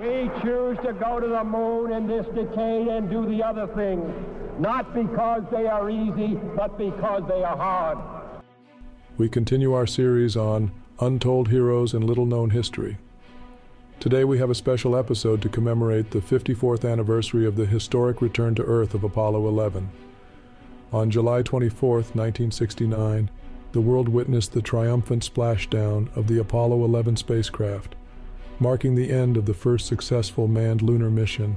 We choose to go to the moon in this decade and do the other things, not because they are easy, but because they are hard. We continue our series on Untold Heroes and Little Known History. Today we have a special episode to commemorate the 54th anniversary of the historic return to Earth of Apollo 11. On July 24, 1969, the world witnessed the triumphant splashdown of the Apollo 11 spacecraft, marking the end of the first successful manned lunar mission.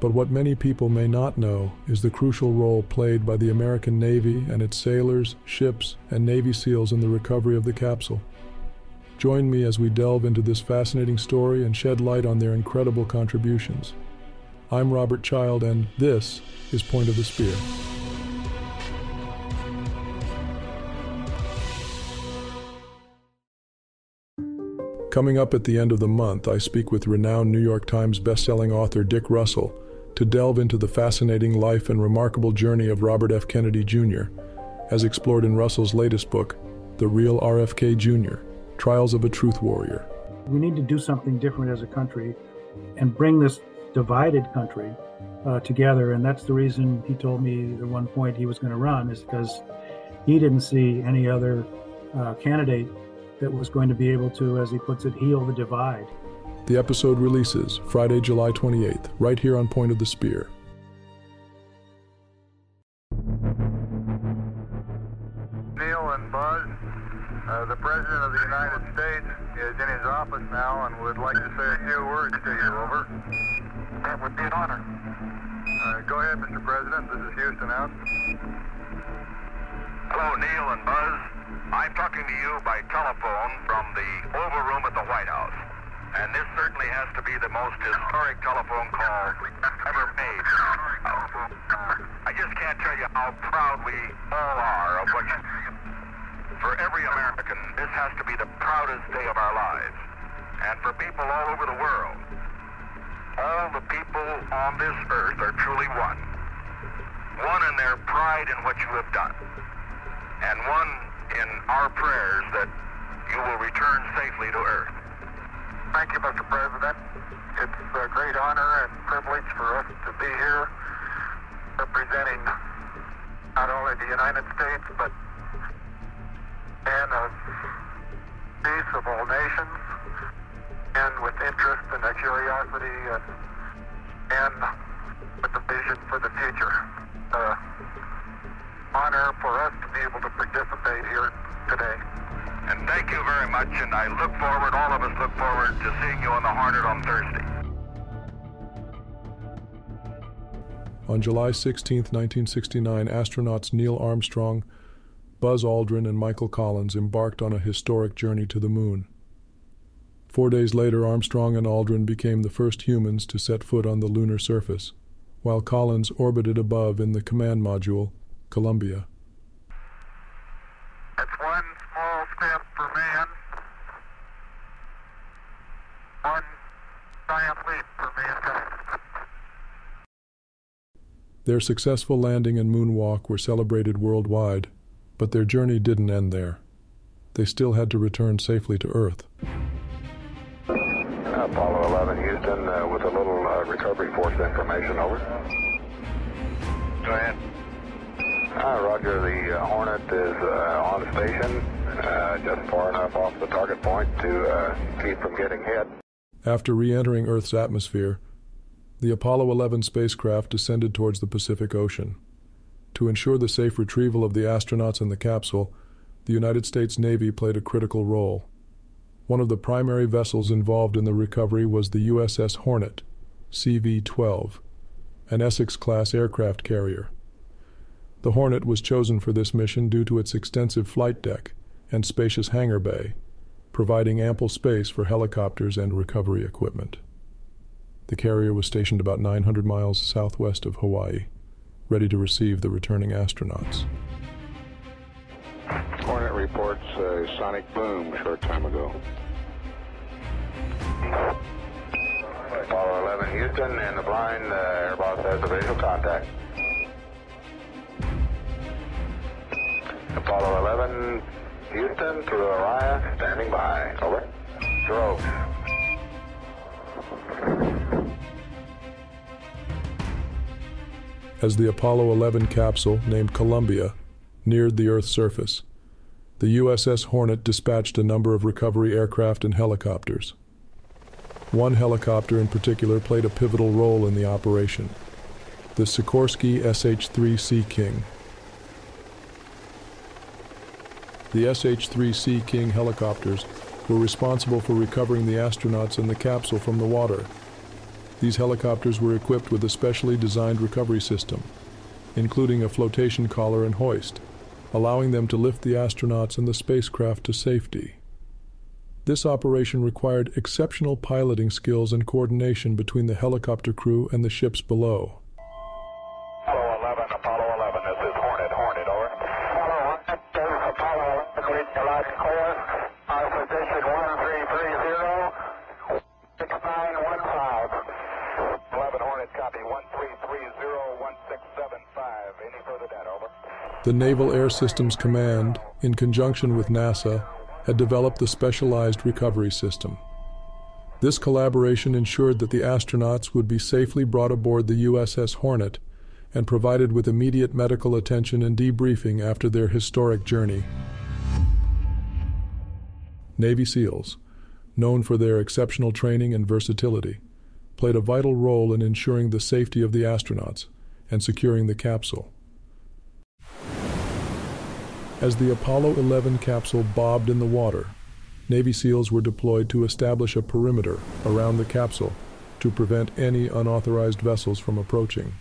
But what many people may not know is the crucial role played by the American Navy and its sailors, ships, and Navy SEALs in the recovery of the capsule. Join me as we delve into this fascinating story and shed light on their incredible contributions. I'm Robert Child, and this is Point of the Spear. Coming up at the end of the month, I speak with renowned New York Times bestselling author Dick Russell to delve into the fascinating life and remarkable journey of Robert F. Kennedy Jr., as explored in Russell's latest book, The Real RFK Jr. Trials of a Truth Warrior. We need to do something different as a country and bring this divided country uh, together. And that's the reason he told me at one point he was going to run, is because he didn't see any other uh, candidate that was going to be able to, as he puts it, heal the divide. The episode releases Friday, July 28th, right here on Point of the Spear. Neil and Buzz, uh, the President of the United States is in his office now and would like to say a few words to you. Over. That would be an honor. Uh, go ahead, Mr. President. This is Houston out. Hello, Neil and Buzz. I'm talking to you by telephone from the Oval Room at the White House. And this certainly has to be the most historic telephone call ever made. I just can't tell you how proud we all are of what you... For every American, this has to be the proudest day of our lives. And for people all over the world, all the people on this earth are truly one. One in their pride in what you have done. And one in our prayers that you will return safely to Earth. Thank you, Mr. President. It's a great honor and privilege for us to be here representing not only the United States, but men of peace of all nations, and with interest and a curiosity and, and with a vision for the future. Uh, honor for us to be able to participate here today. And thank you very much, and I look forward, all of us look forward to seeing you on the Hornet on Thursday. On July 16, 1969, astronauts Neil Armstrong, Buzz Aldrin, and Michael Collins embarked on a historic journey to the moon. Four days later, Armstrong and Aldrin became the first humans to set foot on the lunar surface, while Collins orbited above in the command module Columbia. That's one small step for man, one giant leap for mankind. Their successful landing and moonwalk were celebrated worldwide, but their journey didn't end there. They still had to return safely to Earth. Apollo 11 Houston uh, with a little uh, recovery force information, over. Go ahead. Uh, roger, the uh, Hornet is uh, on station, uh, just far enough off the target point to uh, keep from getting hit. After re entering Earth's atmosphere, the Apollo 11 spacecraft descended towards the Pacific Ocean. To ensure the safe retrieval of the astronauts and the capsule, the United States Navy played a critical role. One of the primary vessels involved in the recovery was the USS Hornet, CV 12, an Essex class aircraft carrier. The Hornet was chosen for this mission due to its extensive flight deck and spacious hangar bay, providing ample space for helicopters and recovery equipment. The carrier was stationed about 900 miles southwest of Hawaii, ready to receive the returning astronauts. Hornet reports a sonic boom a short time ago. Apollo 11 Houston and the blind uh, air boss has a visual contact. Apollo 11 Houston to Orion, standing by. Over. Zero. As the Apollo 11 capsule, named Columbia, neared the Earth's surface. The USS Hornet dispatched a number of recovery aircraft and helicopters. One helicopter in particular played a pivotal role in the operation the Sikorsky SH 3 Sea King. The SH 3 Sea King helicopters were responsible for recovering the astronauts and the capsule from the water. These helicopters were equipped with a specially designed recovery system, including a flotation collar and hoist, allowing them to lift the astronauts and the spacecraft to safety. This operation required exceptional piloting skills and coordination between the helicopter crew and the ships below. Apollo 11, Apollo 11, this is Hornet, Hornet, over. Apollo 1, this is Apollo 11, read the last clear. Our position 1330, 6915. 11 Hornet, copy 1330, 1675. Any further data, over? The Naval Air Systems Command, in conjunction with NASA, had developed the Specialized Recovery System. This collaboration ensured that the astronauts would be safely brought aboard the USS Hornet and provided with immediate medical attention and debriefing after their historic journey. Navy SEALs, known for their exceptional training and versatility, played a vital role in ensuring the safety of the astronauts and securing the capsule. As the Apollo 11 capsule bobbed in the water, Navy SEALs were deployed to establish a perimeter around the capsule to prevent any unauthorized vessels from approaching.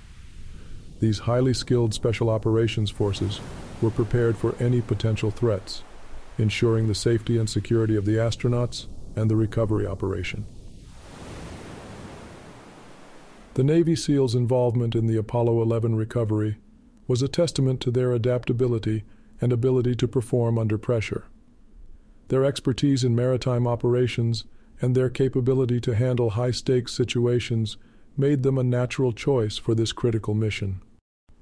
These highly skilled Special Operations Forces were prepared for any potential threats, ensuring the safety and security of the astronauts and the recovery operation. The Navy SEALs' involvement in the Apollo 11 recovery was a testament to their adaptability and ability to perform under pressure. Their expertise in maritime operations and their capability to handle high stakes situations made them a natural choice for this critical mission.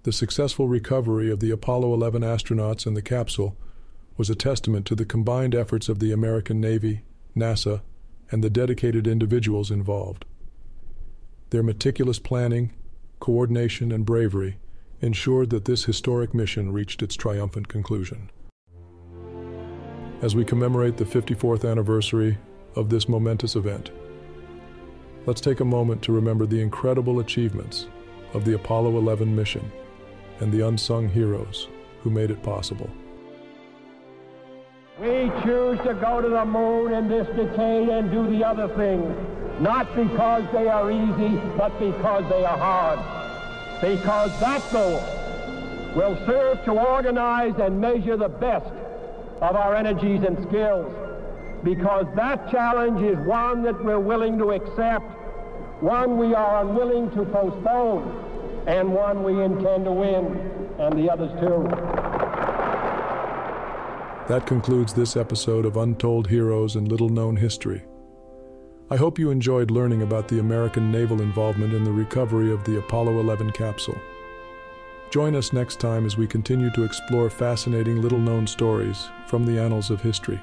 The successful recovery of the Apollo 11 astronauts and the capsule was a testament to the combined efforts of the American Navy, NASA, and the dedicated individuals involved. Their meticulous planning, coordination, and bravery ensured that this historic mission reached its triumphant conclusion. As we commemorate the 54th anniversary of this momentous event, let's take a moment to remember the incredible achievements of the Apollo 11 mission and the unsung heroes who made it possible. We choose to go to the moon in this decade and do the other things, not because they are easy, but because they are hard. Because that goal will serve to organize and measure the best of our energies and skills. Because that challenge is one that we're willing to accept, one we are unwilling to postpone, and one we intend to win, and the others too. That concludes this episode of Untold Heroes and Little Known History. I hope you enjoyed learning about the American naval involvement in the recovery of the Apollo 11 capsule. Join us next time as we continue to explore fascinating little known stories from the annals of history.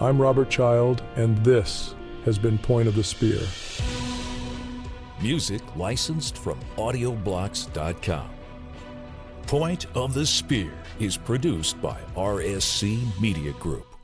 I'm Robert Child, and this has been Point of the Spear. Music licensed from audioblocks.com. Point of the Spear is produced by RSC Media Group.